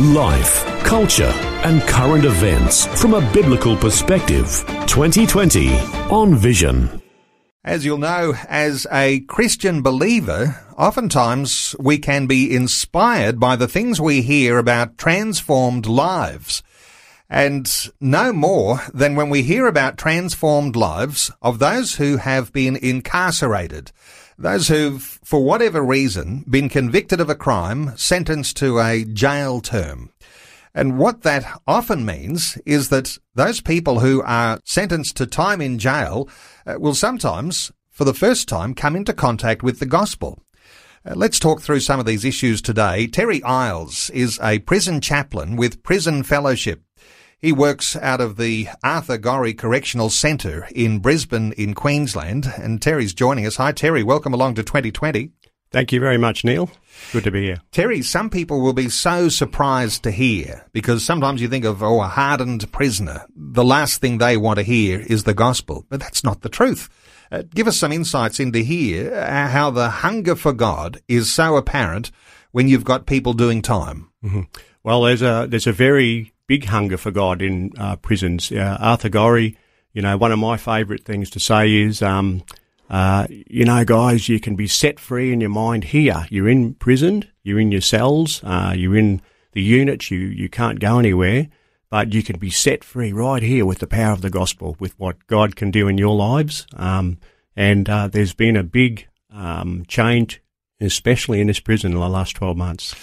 Life, culture, and current events from a biblical perspective. 2020 on Vision. As you'll know, as a Christian believer, oftentimes we can be inspired by the things we hear about transformed lives. And no more than when we hear about transformed lives of those who have been incarcerated. Those who've, for whatever reason, been convicted of a crime, sentenced to a jail term. And what that often means is that those people who are sentenced to time in jail uh, will sometimes, for the first time, come into contact with the gospel. Uh, let's talk through some of these issues today. Terry Isles is a prison chaplain with Prison Fellowship. He works out of the Arthur Gorrie Correctional Centre in Brisbane in Queensland. And Terry's joining us. Hi, Terry. Welcome along to 2020. Thank you very much, Neil. Good to be here. Terry, some people will be so surprised to hear because sometimes you think of, oh, a hardened prisoner. The last thing they want to hear is the gospel, but that's not the truth. Uh, give us some insights into here uh, how the hunger for God is so apparent when you've got people doing time. Mm-hmm. Well, there's a there's a very big hunger for God in uh, prisons. Uh, Arthur Gorrie, you know, one of my favourite things to say is, um, uh, you know, guys, you can be set free in your mind here. You're in prison, you're in your cells, uh, you're in the units, you, you can't go anywhere, but you can be set free right here with the power of the gospel, with what God can do in your lives. Um, and uh, there's been a big um, change especially in this prison in the last 12 months.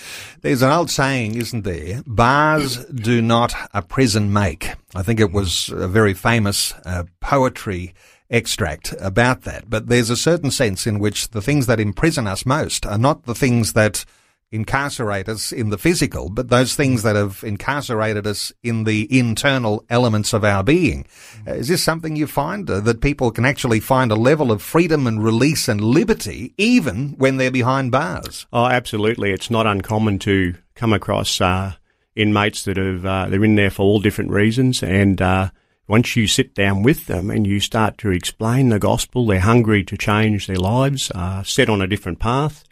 There's an old saying, isn't there? Bars do not a prison make. I think it was a very famous uh, poetry extract about that. But there's a certain sense in which the things that imprison us most are not the things that incarcerate us in the physical, but those things that have incarcerated us in the internal elements of our being. Uh, is this something you find uh, that people can actually find a level of freedom and release and liberty even when they're behind bars? Oh, absolutely. It's not uncommon to come across uh, inmates that have uh, they're in there for all different reasons, and uh, once you sit down with them and you start to explain the gospel, they're hungry to change their lives, uh, set on a different path.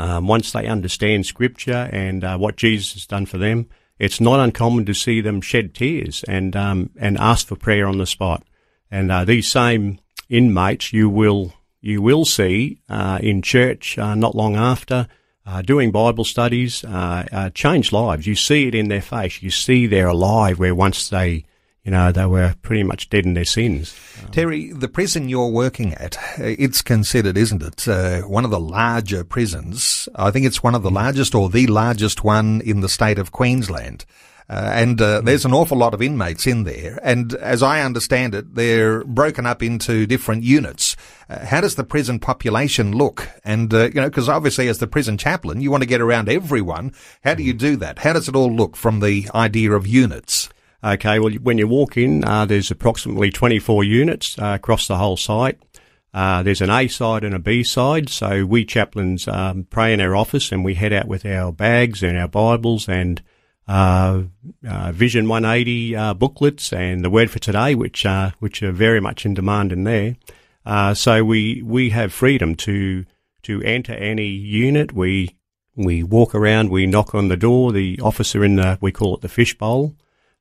Um, once they understand Scripture and uh, what Jesus has done for them, it's not uncommon to see them shed tears and um, and ask for prayer on the spot. And uh, these same inmates, you will you will see uh, in church uh, not long after. Uh, doing Bible studies, uh, change lives. You see it in their face. You see they're alive where once they you know, they were pretty much dead in their sins. Terry, the prison you're working at, it's considered, isn't it, uh, one of the larger prisons. I think it's one of the largest or the largest one in the state of Queensland. Uh, and uh, there's an awful lot of inmates in there. And as I understand it, they're broken up into different units. Uh, how does the prison population look? And, uh, you know, because obviously as the prison chaplain, you want to get around everyone. How do you do that? How does it all look from the idea of units? Okay, well, when you walk in, uh, there's approximately 24 units uh, across the whole site. Uh, there's an A side and a B side, so we chaplains um, pray in our office and we head out with our bags and our Bibles and uh, uh, Vision 180 uh, booklets and the Word for Today, which which are very much in demand in there. so we we have freedom to to enter any unit. We we walk around, we knock on the door. The officer in the we call it the fishbowl.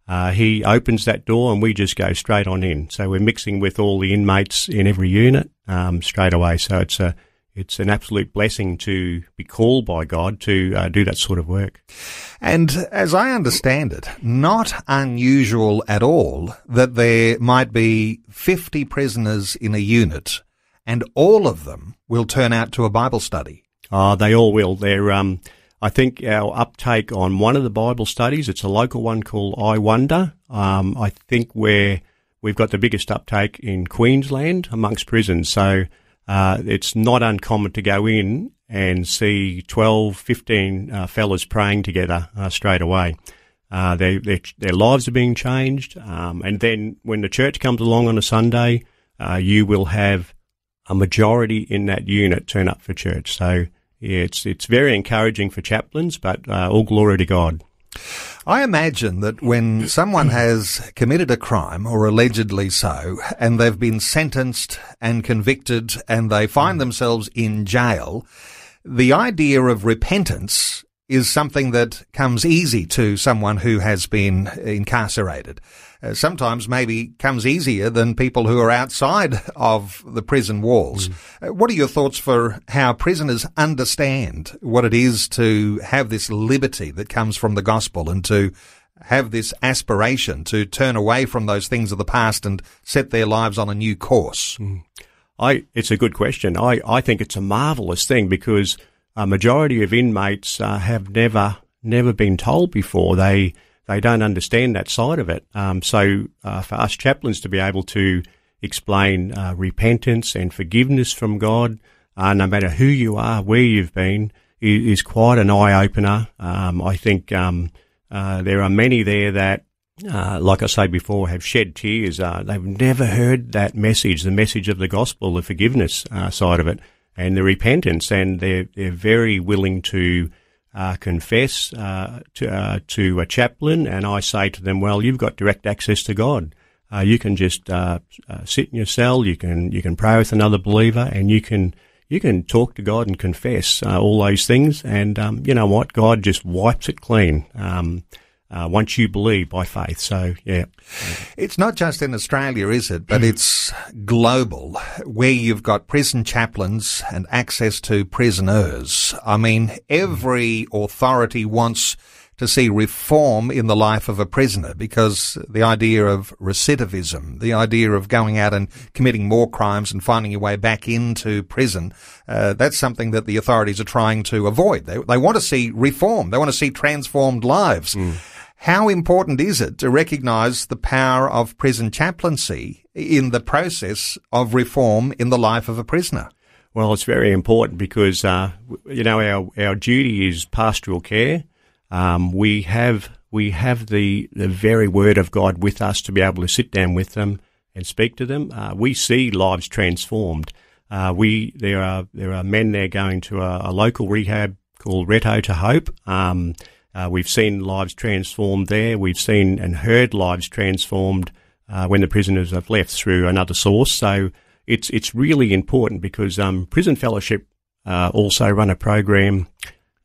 Uh, he opens that door and we just go straight on in. So we're mixing with all the inmates in every unit um, straight away. So it's a it's an absolute blessing to be called by God to uh, do that sort of work. And as I understand it, not unusual at all that there might be 50 prisoners in a unit and all of them will turn out to a Bible study. Oh, they all will. They're, um, I think our uptake on one of the Bible studies, it's a local one called I Wonder. Um, I think where we've got the biggest uptake in Queensland amongst prisons. So uh, it's not uncommon to go in and see 12, 15 uh, fellas praying together uh, straight away. Uh, their, their, their lives are being changed. Um, and then when the church comes along on a Sunday, uh, you will have a majority in that unit turn up for church. So it's it's very encouraging for chaplains, but uh, all glory to God. I imagine that when someone has committed a crime, or allegedly so, and they've been sentenced and convicted and they find themselves in jail, the idea of repentance is something that comes easy to someone who has been incarcerated. Uh, sometimes maybe comes easier than people who are outside of the prison walls. Mm. Uh, what are your thoughts for how prisoners understand what it is to have this liberty that comes from the gospel and to have this aspiration to turn away from those things of the past and set their lives on a new course? Mm. I, it's a good question. I, I think it's a marvelous thing because a majority of inmates uh, have never never been told before. They they don't understand that side of it. Um, so uh, for us chaplains to be able to explain uh, repentance and forgiveness from God, uh, no matter who you are, where you've been, is, is quite an eye opener. Um, I think um, uh, there are many there that. Uh, like I say before, have shed tears. they've never heard that message, the message of the gospel, the forgiveness side of it and the repentance, and they're they're very willing to uh, confess uh, to uh, to a chaplain, and I say to them, "Well, you've got direct access to God. Uh, you can just uh, uh, sit in your cell. You can you can pray with another believer, and you can." You can talk to God and confess all those things, and um, you know what? God just wipes it clean. Um, uh, once you believe by faith. So, yeah. It's not just in Australia, is it? But it's global, where you've got prison chaplains and access to prisoners. I mean, every authority wants to see reform in the life of a prisoner because the idea of recidivism, the idea of going out and committing more crimes and finding your way back into prison, uh, that's something that the authorities are trying to avoid. They, they want to see reform. They want to see transformed lives. Mm. How important is it to recognise the power of prison chaplaincy in the process of reform in the life of a prisoner? Well, it's very important because, uh, you know, our, our duty is pastoral care. Um, we have we have the, the very word of God with us to be able to sit down with them and speak to them. Uh, we see lives transformed. Uh, we there are there are men there going to a, a local rehab called Reto to Hope. Um, uh, we've seen lives transformed there. We've seen and heard lives transformed uh, when the prisoners have left through another source. So it's it's really important because um, Prison Fellowship uh, also run a program.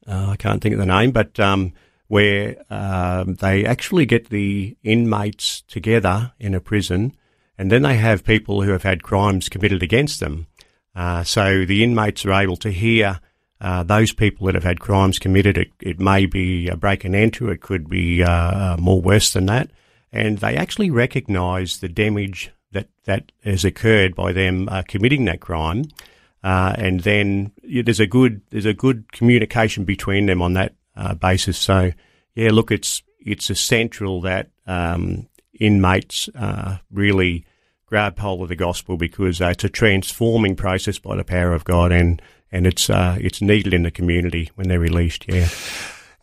Uh, I can't think of the name, but um, where um, they actually get the inmates together in a prison, and then they have people who have had crimes committed against them. Uh, so the inmates are able to hear uh, those people that have had crimes committed, it, it may be a break and enter, it could be uh, uh, more worse than that, and they actually recognise the damage that, that has occurred by them uh, committing that crime, uh, and then yeah, there's a good there's a good communication between them on that basis. So, yeah, look, it's it's essential that um, inmates really grab hold of the gospel because it's a transforming process by the power of God and and it's uh, it's needed in the community when they're released. Yeah.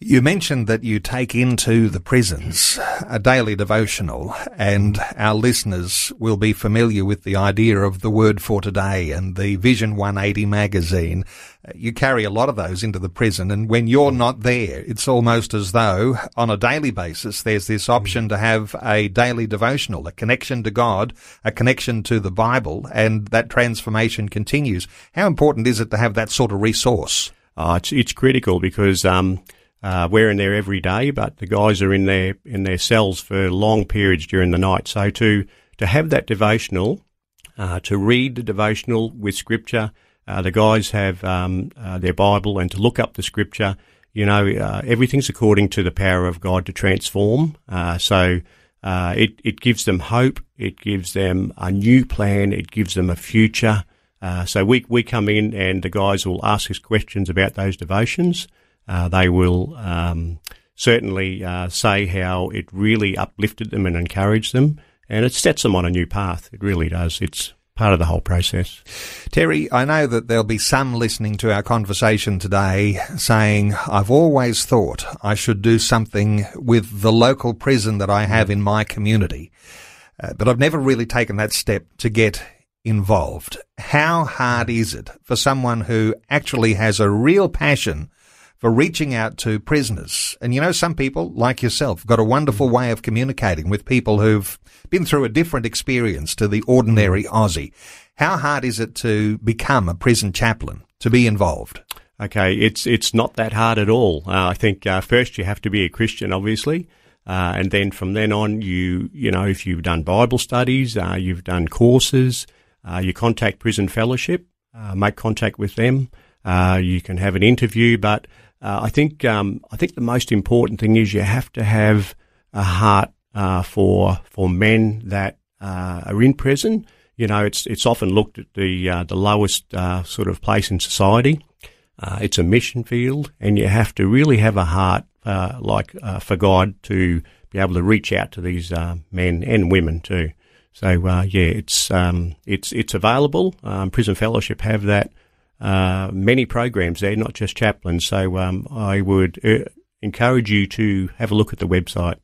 You mentioned that you take into the prisons a daily devotional, and our listeners will be familiar with the idea of the Word for Today and the Vision 180 magazine. You carry a lot of those into the prison, and when you're not there, it's almost as though on a daily basis there's this option to have a daily devotional, a connection to God, a connection to the Bible, and that transformation continues. How important is it to have that sort of resource? Uh, it's, it's critical because um, uh, we're in there every day, but the guys are in their in their cells for long periods during the night. So to to have that devotional, uh, to read the devotional with scripture, uh, the guys have um, uh, their Bible, and to look up the scripture. You know, uh, everything's according to the power of God to transform. Uh, so it it gives them hope. It gives them a new plan. It gives them a future. so we we come in, and the guys will ask us questions about those devotions. Uh, they will um, certainly uh, say how it really uplifted them and encouraged them, and it sets them on a new path. It really does. It's part of the whole process. Terry, I know that there'll be some listening to our conversation today saying, I've always thought I should do something with the local prison that I have in my community, uh, but I've never really taken that step to get involved. How hard is it for someone who actually has a real passion for reaching out to prisoners? And you know, some people, like yourself, got a wonderful way of communicating with people who've been through a different experience to the ordinary Aussie. How hard is it to become a prison chaplain, to be involved? Okay, it's it's not that hard at all. Uh, I think uh, first you have to be a Christian, obviously, uh, and then from then on, you you know if you've done Bible studies, uh, you've done courses, uh, you contact Prison Fellowship, uh, make contact with them. you can have an interview, but I think um, I think the most important thing is you have to have a heart uh, for for men that uh, are in prison. You know, it's it's often looked at the uh, the lowest uh, sort of place in society. Uh, it's a mission field, and you have to really have a heart uh, like for God to be able to reach out to these men and women too. So yeah, it's um, it's it's available. Um, Prison Fellowship have that. Uh, many programs there, not just chaplains. So um, I would uh, encourage you to have a look at the website.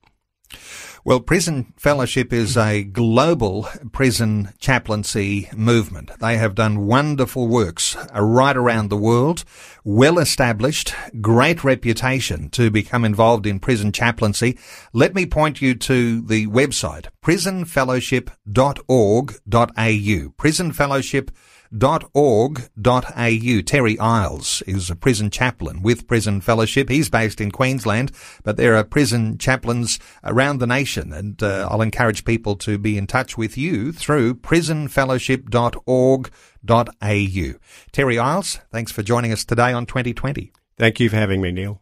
Well, Prison Fellowship is a global prison chaplaincy movement. They have done wonderful works uh, right around the world, well established, great reputation to become involved in prison chaplaincy. Let me point you to the website, prisonfellowship.org.au. Prison Fellowship prison.org.au. Terry Isles is a prison chaplain with Prison Fellowship. He's based in Queensland, but there are prison chaplains around the nation, and uh, I'll encourage people to be in touch with you through prisonfellowship.org.au. Terry Isles, thanks for joining us today on 2020. Thank you for having me, Neil.